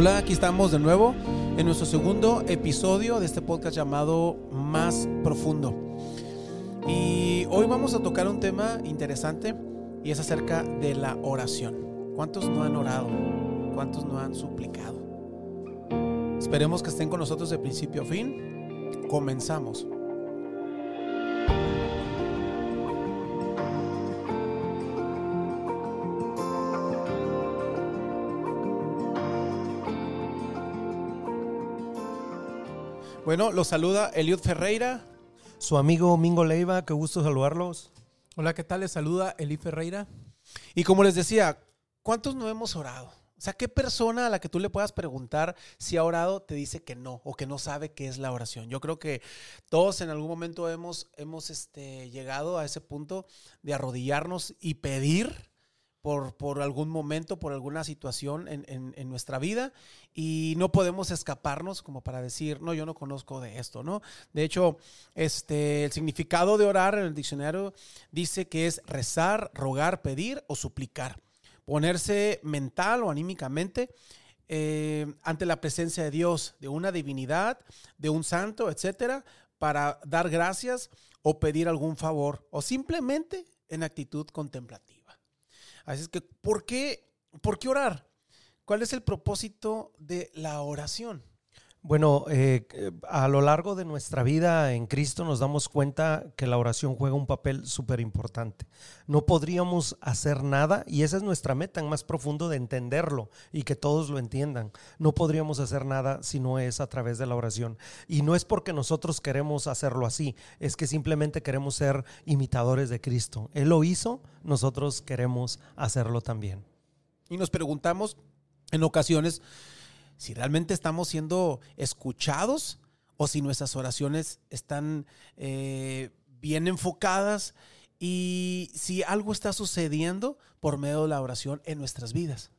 Hola, aquí estamos de nuevo en nuestro segundo episodio de este podcast llamado Más Profundo. Y hoy vamos a tocar un tema interesante y es acerca de la oración. ¿Cuántos no han orado? ¿Cuántos no han suplicado? Esperemos que estén con nosotros de principio a fin. Comenzamos. Bueno, los saluda Eliud Ferreira. Su amigo Mingo Leiva, qué gusto saludarlos. Hola, ¿qué tal? Les saluda Eliud Ferreira. Y como les decía, ¿cuántos no hemos orado? O sea, ¿qué persona a la que tú le puedas preguntar si ha orado te dice que no o que no sabe qué es la oración? Yo creo que todos en algún momento hemos, hemos este, llegado a ese punto de arrodillarnos y pedir por, algún momento, por alguna situación en, nuestra vida y no podemos escaparnos como para decir, no, yo no conozco de esto, ¿no? De hecho, este, el significado de orar en el diccionario dice que es rezar, rogar, pedir o suplicar ponerse mental o anímicamente eh, ante la presencia de Dios, de una divinidad, de un santo, etcétera, para dar gracias o pedir algún favor o simplemente en actitud contemplativa. Así es que, ¿por qué, ¿por qué orar? ¿Cuál es el propósito de la oración? Bueno, eh, a lo largo de nuestra vida en Cristo nos damos cuenta que la oración juega un papel súper importante. No podríamos hacer nada, y esa es nuestra meta en más profundo de entenderlo y que todos lo entiendan. No podríamos hacer nada si no es a través de la oración. Y no es porque nosotros queremos hacerlo así, es que simplemente queremos ser imitadores de Cristo. Él lo hizo, nosotros queremos hacerlo también. Y nos preguntamos en ocasiones, si realmente estamos siendo escuchados o si nuestras oraciones están eh, bien enfocadas y si algo está sucediendo por medio de la oración en nuestras vidas.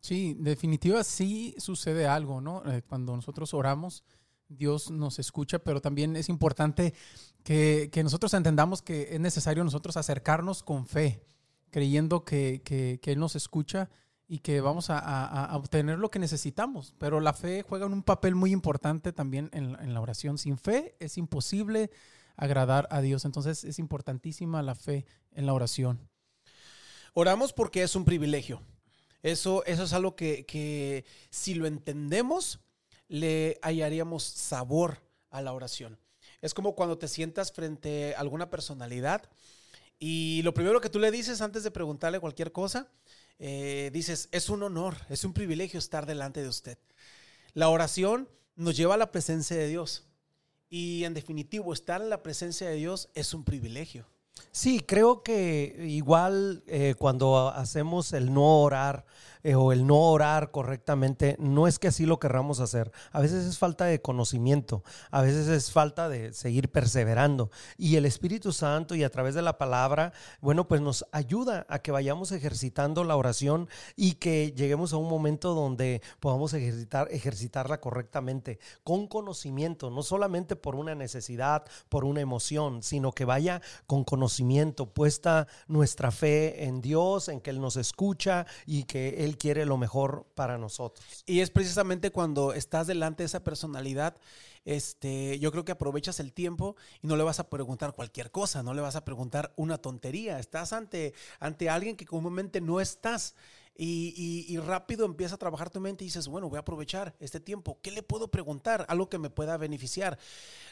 Sí, definitiva sí sucede algo, ¿no? Eh, cuando nosotros oramos, Dios nos escucha, pero también es importante que, nosotros entendamos que es necesario nosotros acercarnos con fe, creyendo que, que Él nos escucha y que vamos a, a, a, obtener lo que necesitamos. Pero la fe juega un papel muy importante también en, en, la oración. Sin fe es imposible agradar a Dios. Entonces es importantísima la fe en la oración. Oramos porque es un privilegio. Eso, eso es algo que, que si lo entendemos, le hallaríamos sabor a la oración. Es como cuando te sientas frente a alguna personalidad y lo primero que tú le dices antes de preguntarle cualquier cosa, eh, dices, es un honor, es un privilegio estar delante de usted. La oración nos lleva a la presencia de Dios. Y en definitivo, estar en la presencia de Dios es un privilegio. Sí, creo que igual eh, cuando hacemos el no orar eh, o el no orar correctamente, no es que así lo querramos hacer. A veces es falta de conocimiento, a veces es falta de seguir perseverando. Y el Espíritu Santo y a través de la palabra, bueno, pues nos ayuda a que vayamos ejercitando la oración y que lleguemos a un momento donde podamos ejercitar, ejercitarla correctamente, con conocimiento, no solamente por una necesidad, por una emoción, sino que vaya con conocimiento, puesta nuestra fe en Dios, en que Él nos escucha y que Él quiere lo mejor para nosotros. Y es precisamente cuando estás delante de esa personalidad, este, yo creo que aprovechas el tiempo y no le vas a preguntar cualquier cosa, no le vas a preguntar una tontería. Estás ante, ante alguien que comúnmente no estás. Y, rápido empieza a trabajar tu mente y dices, bueno, voy a aprovechar este tiempo. ¿Qué le puedo preguntar? Algo que me pueda beneficiar.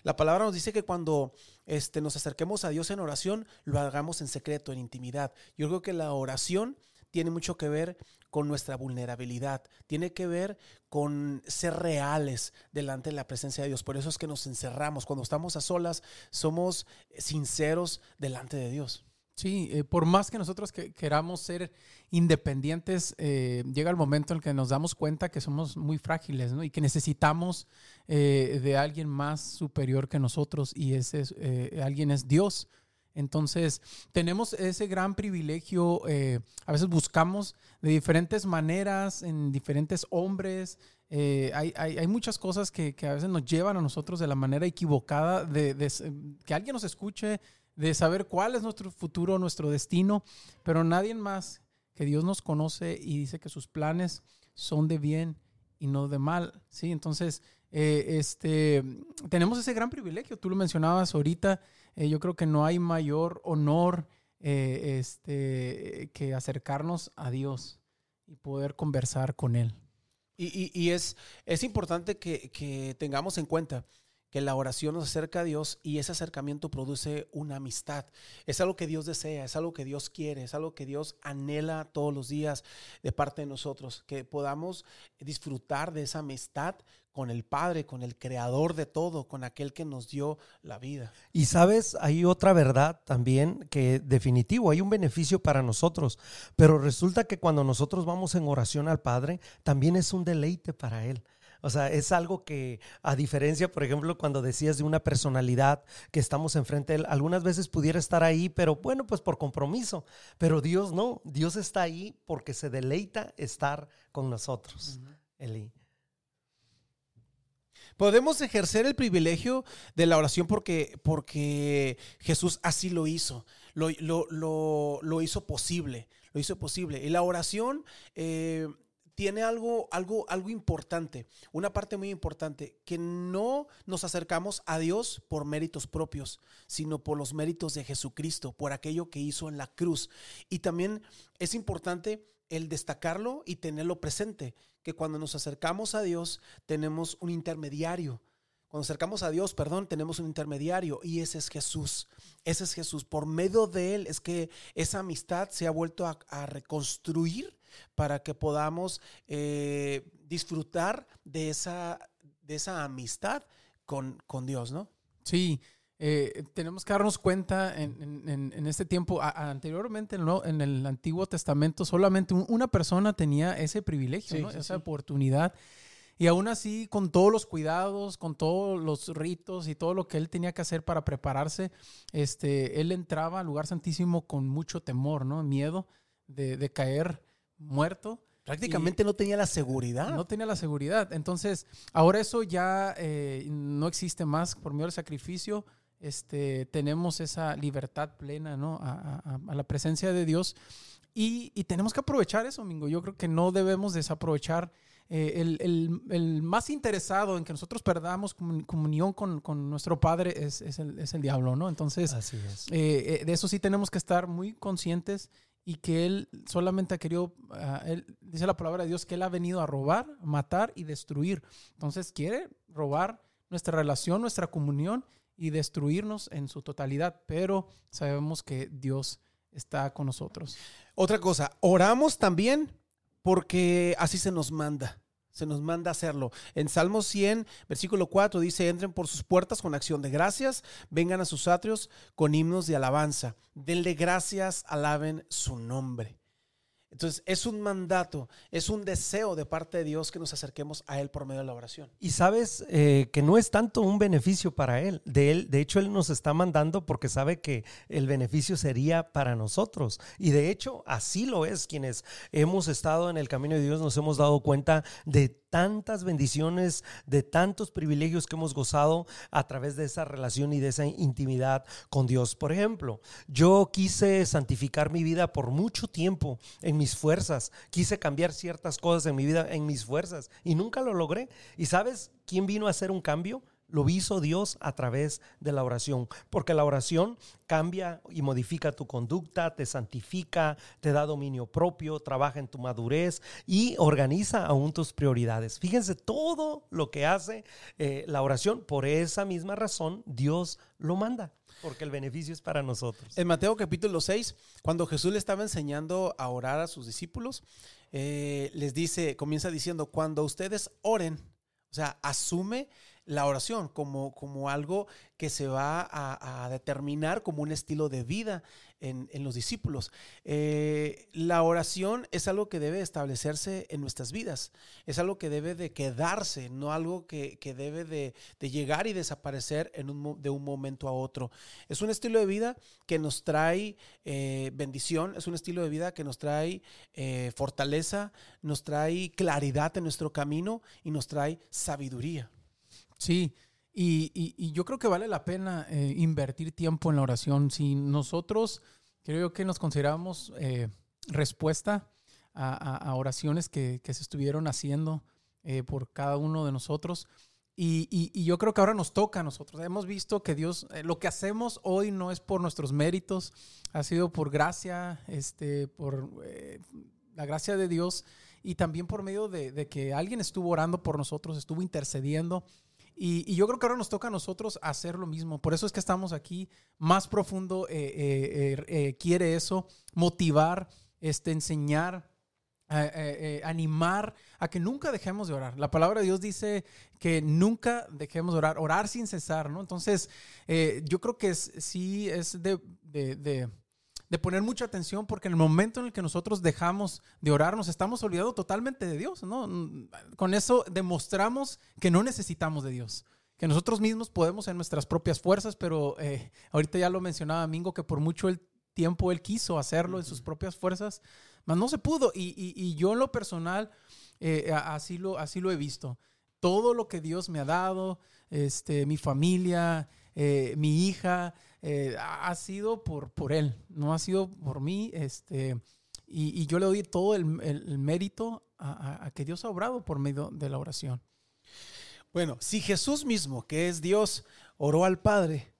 La palabra nos dice que cuando este, nos acerquemos a Dios en oración, lo hagamos en secreto, en intimidad. Yo creo que la oración tiene mucho que ver con nuestra vulnerabilidad, tiene que ver con ser reales delante de la presencia de Dios. Por eso es que nos encerramos. Cuando estamos a solas, somos sinceros delante de Dios. Sí, eh, por más que nosotros que, queramos ser independientes, eh, llega el momento en que nos damos cuenta que somos muy frágiles ¿no? y que necesitamos eh, de alguien más superior que nosotros y ese eh, alguien es Dios. Entonces, tenemos ese gran privilegio, a veces buscamos de diferentes maneras, en diferentes hombres, hay, hay, muchas cosas que, que, a veces nos llevan a nosotros de la manera equivocada, de que alguien nos escuche, de saber cuál es nuestro futuro, nuestro destino, pero nadie más que Dios nos conoce y dice que sus planes son de bien y no de mal, ¿sí? Entonces, eh, este, tenemos ese gran privilegio, tú lo mencionabas ahorita, eh, yo creo que no hay mayor honor eh, este, que acercarnos a Dios y poder conversar con Él. Y, y- y es, es importante que, que tengamos en cuenta que la oración nos acerca a Dios y ese acercamiento produce una amistad. Es algo que Dios desea, es algo que Dios quiere, es algo que Dios anhela todos los días de parte de nosotros, que podamos disfrutar de esa amistad con el Padre, con el Creador de todo, con aquel que nos dio la vida. Y sabes, hay otra verdad también que definitivo, hay un beneficio para nosotros, pero resulta que cuando nosotros vamos en oración al Padre, también es un deleite para Él. O sea, es algo que, a diferencia, por ejemplo, cuando decías de una personalidad que estamos enfrente de Él, algunas veces pudiera estar ahí, pero bueno, pues por compromiso. Pero Dios no, Dios está ahí porque se deleita estar con nosotros. Eli. Podemos ejercer el privilegio de la oración porque, porque Jesús así lo hizo, lo, lo- lo- lo hizo posible, lo hizo posible. Y la oración eh, tiene algo, algo, algo importante, una parte muy importante, que no nos acercamos a Dios por méritos propios, sino por los méritos de Jesucristo, por aquello que hizo en la cruz. Y también es importante el destacarlo y tenerlo presente, que cuando nos acercamos a Dios tenemos un intermediario. Cuando acercamos a Dios, perdón, tenemos un intermediario y ese es Jesús. Ese es Jesús. Por medio de Él es que esa amistad se ha vuelto a, a reconstruir para que podamos eh, disfrutar de esa, de esa amistad con, con Dios, ¿no? Sí, eh, tenemos que darnos cuenta en, en- en- este tiempo, a- a- anteriormente ¿no? en el Antiguo Testamento, solamente un- una persona tenía ese privilegio, Sí, ¿no? sí, esa sí. oportunidad. Y aún así, con todos los cuidados, con todos los ritos y todo lo que él tenía que hacer para prepararse, este, él entraba al lugar santísimo con mucho temor, ¿no? Miedo de, de caer muerto. Prácticamente no tenía la seguridad. No tenía la seguridad. Entonces, ahora eso ya eh, no existe más por medio del sacrificio. Este, tenemos esa libertad plena, ¿no? A, a- a la presencia de Dios. Y, y tenemos que aprovechar eso, Mingo. Yo creo que no debemos desaprovechar. eh, el, el- el más interesado en que nosotros perdamos comun- comunión con, con nuestro Padre es, es el, es el diablo, ¿no? Entonces, Así es. eh, de eso sí tenemos que estar muy conscientes y que Él solamente ha querido, ah, él, dice la palabra de Dios, que Él ha venido a robar, matar y destruir. Entonces quiere robar nuestra relación, nuestra comunión y destruirnos en su totalidad, pero sabemos que Dios está con nosotros. Otra cosa, oramos también porque así se nos manda. Se nos manda hacerlo. En Salmo 100, versículo 4 dice, entren por sus puertas con acción de gracias, vengan a sus atrios con himnos de alabanza. Denle gracias, alaben su nombre. Entonces, es un mandato, es un deseo de parte de Dios que nos acerquemos a Él por medio de la oración. Y sabes eh, que no es tanto un beneficio para él. De él, de hecho, él nos está mandando porque sabe que el beneficio sería para nosotros. Y de hecho, así lo es. Quienes hemos estado en el camino de Dios nos hemos dado cuenta de tantas bendiciones, de tantos privilegios que hemos gozado a través de esa relación y de esa intimidad con Dios. Por ejemplo, yo quise santificar mi vida por mucho tiempo en mis fuerzas. Quise cambiar ciertas cosas en mi vida en mis fuerzas y nunca lo logré. ¿Y sabes quién vino a hacer un cambio? Lo hizo Dios a través de la oración, porque la oración cambia y modifica tu conducta, te santifica, te da dominio propio, trabaja en tu madurez y organiza aún tus prioridades. Fíjense todo lo que hace eh, la oración. Por esa misma razón, Dios lo manda, porque el beneficio es para nosotros. En Mateo capítulo 6, cuando Jesús le estaba enseñando a orar a sus discípulos, eh, les dice, comienza diciendo, cuando ustedes oren, o sea, asume la oración como, como algo que se va a, determinar como un estilo de vida en, en los discípulos. Eh, la oración es algo que debe establecerse en nuestras vidas, es algo que debe de quedarse, no algo que, que debe de, de llegar y desaparecer en un, de un momento a otro. Es un estilo de vida que nos trae eh, bendición, es un estilo de vida que nos trae eh, fortaleza, nos trae claridad en nuestro camino y nos trae sabiduría. Sí, y, y- yo creo que vale la pena eh, invertir tiempo en la oración. Si nosotros, creo que nos consideramos eh, respuesta a, a- oraciones que, que se estuvieron haciendo eh, por cada uno de nosotros. Y, y- yo creo que ahora nos toca a nosotros. Hemos visto que Dios, lo que hacemos hoy no es por nuestros méritos, ha sido por gracia, este, por la gracia de Dios y también por medio de, de que alguien estuvo orando por nosotros, estuvo intercediendo. Y, yo creo que ahora nos toca a nosotros hacer lo mismo. Por eso es que estamos aquí. Más profundo eh, eh, eh, eh, quiere eso, motivar, este, enseñar, animar a que nunca dejemos de orar. La palabra de Dios dice que nunca dejemos de orar, orar sin cesar, ¿no? Entonces, yo creo que sí es de- de poner mucha atención porque en el momento en el que nosotros dejamos de orar, nos estamos olvidando totalmente de Dios, ¿no? Con eso demostramos que no necesitamos de Dios. Que nosotros mismos podemos en nuestras propias fuerzas, pero eh, ahorita ya lo mencionaba Mingo, que por mucho el tiempo él quiso hacerlo en sus propias fuerzas, mas no se pudo. Y, y- y yo en lo personal, eh, así, lo, así lo he visto. Todo lo que Dios me ha dado, este, mi familia, eh, mi hija, eh, ha sido por, por Él, no ha sido por mí. Este, y, y yo le doy todo el, el- el mérito a, a- a que Dios ha obrado por medio de la oración. Bueno, si Jesús mismo, que es Dios, oró al Padre,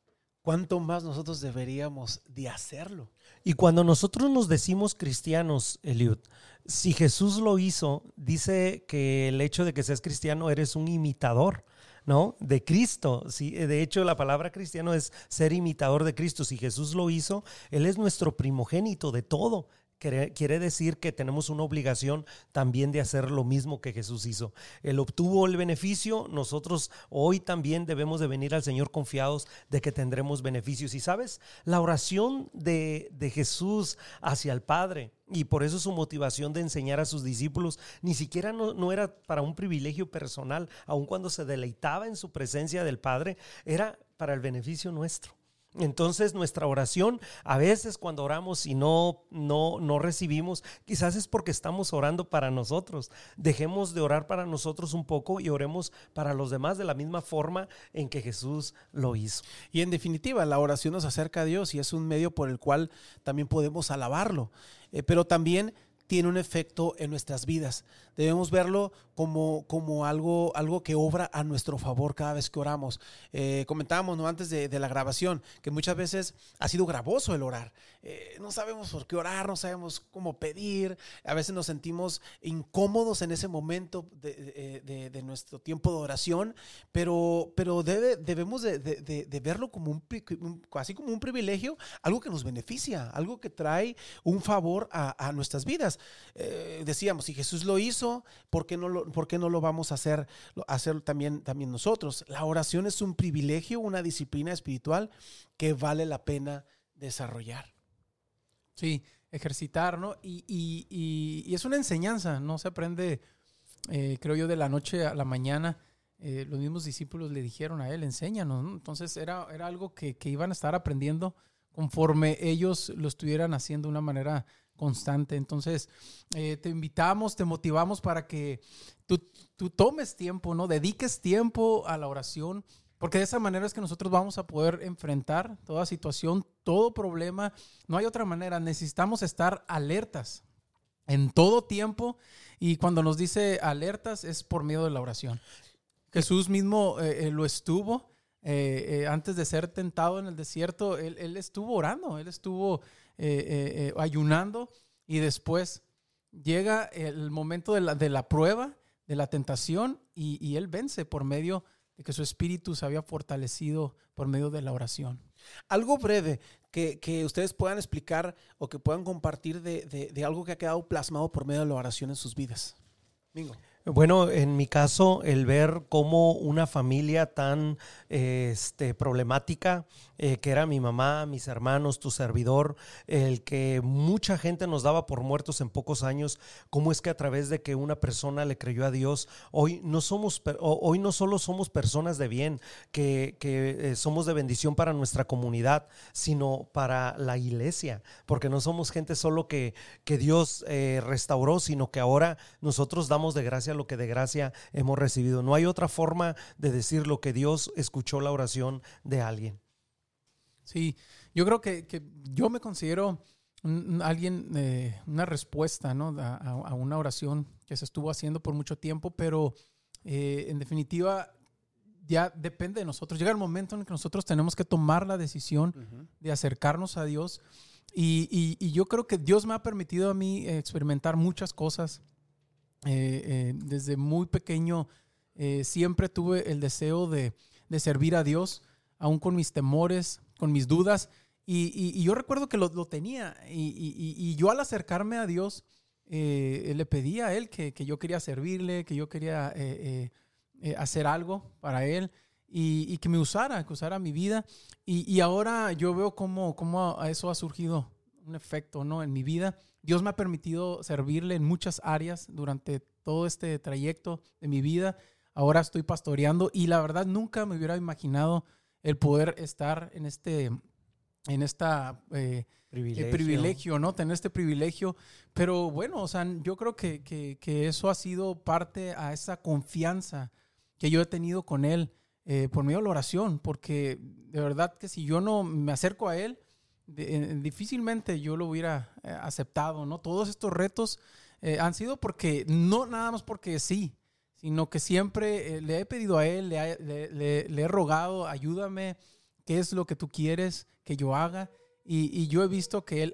¿cuánto más nosotros deberíamos de hacerlo? Y cuando nosotros nos decimos cristianos, Eliud, si Jesús lo hizo, dice que el hecho de que seas cristiano eres un imitador, ¿no? De Cristo. Sí, de hecho, la palabra cristiano es ser imitador de Cristo. Si Jesús lo hizo, Él es nuestro primogénito de todo. Quiere, decir que tenemos una obligación también de hacer lo mismo que Jesús hizo. Él obtuvo el beneficio, nosotros hoy también debemos de venir al Señor confiados de que tendremos beneficios. Y sabes, la oración de, de Jesús hacia el Padre, y por eso su motivación de enseñar a sus discípulos ni siquiera no, no era para un privilegio personal, aun cuando se deleitaba en su presencia del Padre, era para el beneficio nuestro. Entonces nuestra oración, a veces cuando oramos y no, no, no recibimos, quizás es porque estamos orando para nosotros. Dejemos de orar para nosotros un poco y oremos para los demás de la misma forma en que Jesús lo hizo. Y en definitiva, la oración nos acerca a Dios y es un medio por el cual también podemos alabarlo, Eh, pero también tiene un efecto en nuestras vidas. Debemos verlo como, como algo, algo que obra a nuestro favor cada vez que oramos. Eh, comentábamos ¿no? antes de, la grabación que muchas veces ha sido gravoso el orar. Eh, no sabemos por qué orar, no sabemos cómo pedir, a veces nos sentimos incómodos en ese momento de, de nuestro tiempo de oración, pero, pero debe, debemos de, verlo como un, así como un privilegio, algo que nos beneficia, algo que trae un favor a nuestras vidas. Eh, decíamos, si Jesús lo hizo, ¿por qué no lo, no lo vamos a hacer, hacer también, también nosotros? La oración es un privilegio, una disciplina espiritual que vale la pena desarrollar. Sí, ejercitar, ¿no? Y- y es una enseñanza, no se aprende, eh, creo yo, de la noche a la mañana. Eh, los mismos discípulos le dijeron a él, enséñanos, ¿no? Entonces era, era algo que, que iban a estar aprendiendo conforme ellos lo estuvieran haciendo de una manera constante. Entonces, eh, te invitamos, te motivamos para que tú, tú tomes tiempo, ¿no? Dediques tiempo a la oración, porque de esa manera es que nosotros vamos a poder enfrentar toda situación, todo problema. No hay otra manera. Necesitamos estar alertas en todo tiempo y cuando nos dice alertas es por medio de la oración. Jesús mismo eh, eh, lo estuvo antes de ser tentado en el desierto. Él, él estuvo orando, él estuvo eh, eh, eh, ayunando y después llega el momento de la, de la prueba, de la tentación y, y él vence por medio de que su espíritu se había fortalecido por medio de la oración. Algo breve que, que ustedes puedan explicar o que puedan compartir de, de- de algo que ha quedado plasmado por medio de la oración en sus vidas. Mingo. Bueno, en mi caso, el ver cómo una familia tan este, problemática, eh, que era mi mamá, mis hermanos, tu servidor, el que mucha gente nos daba por muertos en pocos años, cómo es que a través de que una persona le creyó a Dios, hoy no somos, hoy no solo somos personas de bien, que, eh, somos de bendición para nuestra comunidad, sino para la iglesia, porque no somos gente solo que, Dios eh, restauró, sino que ahora nosotros damos de gracia lo que de gracia hemos recibido. No hay otra forma de decir lo que Dios escuchó la oración de alguien. Sí, yo creo que, que yo me considero un- alguien, eh, una respuesta ¿no? a, a- a una oración que se estuvo haciendo por mucho tiempo, pero eh, en definitiva ya depende de nosotros. Llega el momento en el que nosotros tenemos que tomar la decisión de acercarnos a Dios. Y, y- y yo creo que Dios me ha permitido a mí experimentar muchas cosas. Eh, eh, desde muy pequeño eh, siempre tuve el deseo de, de servir a Dios, aún con mis temores, con mis dudas. Y, y- yo recuerdo que lo, lo tenía. Y, y- yo al acercarme a Dios, le pedí a Él que, que yo quería servirle, que yo quería hacer algo para Él. Y, y que me usara, que usara mi vida. Y, y ahora yo veo cómo, cómo eso ha surgido un efecto ¿no? en mi vida. Dios me ha permitido servirle en muchas áreas durante todo este trayecto de mi vida. Ahora estoy pastoreando y la verdad nunca me hubiera imaginado el poder estar en este, en esta eh, el privilegio, ¿no? Tener este privilegio. Pero bueno, o sea, yo creo que, que- que eso ha sido parte a esa confianza que yo he tenido con Él eh, por medio de la oración, porque de verdad que si yo no me acerco a Él, de- eh, difícilmente yo lo hubiera eh, aceptado, ¿no? Todos estos retos eh, han sido porque, no nada más porque sí, sino que siempre eh, le he pedido a Él, le, le- le- le he rogado, ayúdame, ¿qué es lo que tú quieres que yo haga? Y, y yo he visto que Él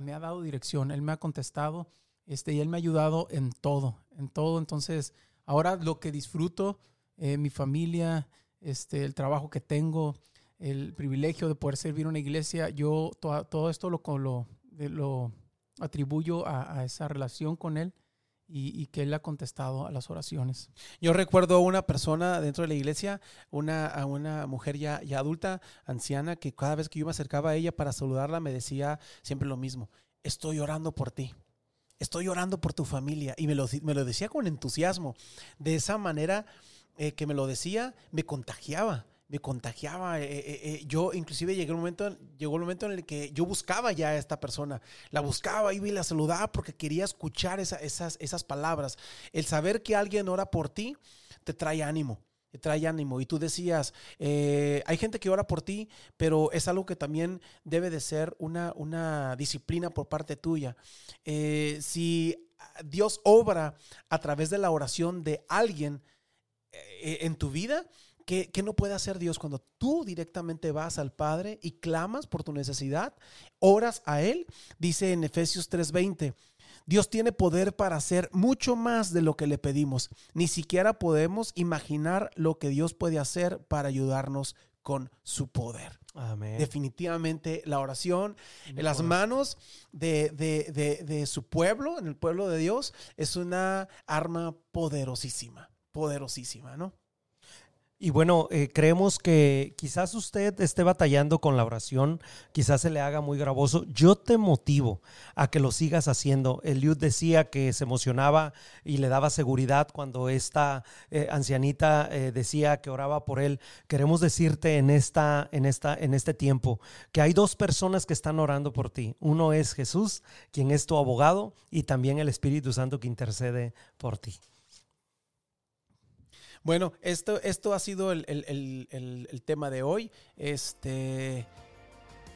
me ha dado dirección, Él me ha contestado este, y Él me ha ayudado en todo, en todo. Entonces, ahora lo que disfruto, eh, mi familia, este, el trabajo que tengo, el privilegio de poder servir una iglesia, yo to- todo esto lo, lo, lo atribuyo a, a esa relación con Él y, y que Él ha contestado a las oraciones. Yo recuerdo una persona dentro de la iglesia, una, a una mujer ya, ya adulta, anciana, que cada vez que yo me acercaba a ella para saludarla me decía siempre lo mismo, estoy orando por ti. Estoy orando por tu familia. Y me lo, me lo decía con entusiasmo. De esa manera eh, que me lo decía, me contagiaba. Me contagiaba. eh, eh, eh, yo inclusive llegué un momento, llegó el momento en el que yo buscaba ya a esta persona. La buscaba, iba y la saludaba porque quería escuchar esa- esas, esas palabras. El saber que alguien ora por ti te trae ánimo. Te trae ánimo. Y tú decías, hay gente que ora por ti, pero es algo que también debe de ser una, una disciplina por parte tuya. Si Dios obra a través de la oración de alguien en tu vida, ¿qué, qué no puede hacer Dios cuando tú directamente vas al Padre y clamas por tu necesidad, oras a Él? Dice en Efesios 3:20. Dios tiene poder para hacer mucho más de lo que le pedimos. Ni siquiera podemos imaginar lo que Dios puede hacer para ayudarnos con su poder. Amén. Definitivamente la oración en las manos de, de- de- de su pueblo, en el pueblo de Dios, es una arma poderosísima, poderosísima, ¿no? Y bueno, eh, creemos que quizás usted esté batallando con la oración, quizás se le haga muy gravoso. Yo te motivo a que lo sigas haciendo. Eliud decía que se emocionaba y le daba seguridad cuando esta eh, ancianita eh, decía que oraba por él. Queremos decirte en, esta, en, esta, en este tiempo que hay dos personas que están orando por ti. Uno es Jesús, quien es tu abogado, y también el Espíritu Santo que intercede por ti. Bueno, esto, esto ha sido el, el- el- el- tema de hoy. Este,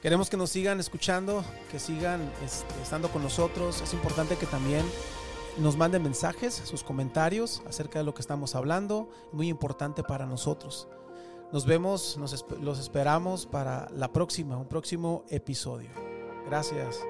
queremos que nos sigan escuchando, que sigan este, estando con nosotros. Es importante que también nos manden mensajes, sus comentarios acerca de lo que estamos hablando. Muy importante para nosotros. Nos vemos, nos los esperamos para la próxima, un próximo episodio. Gracias.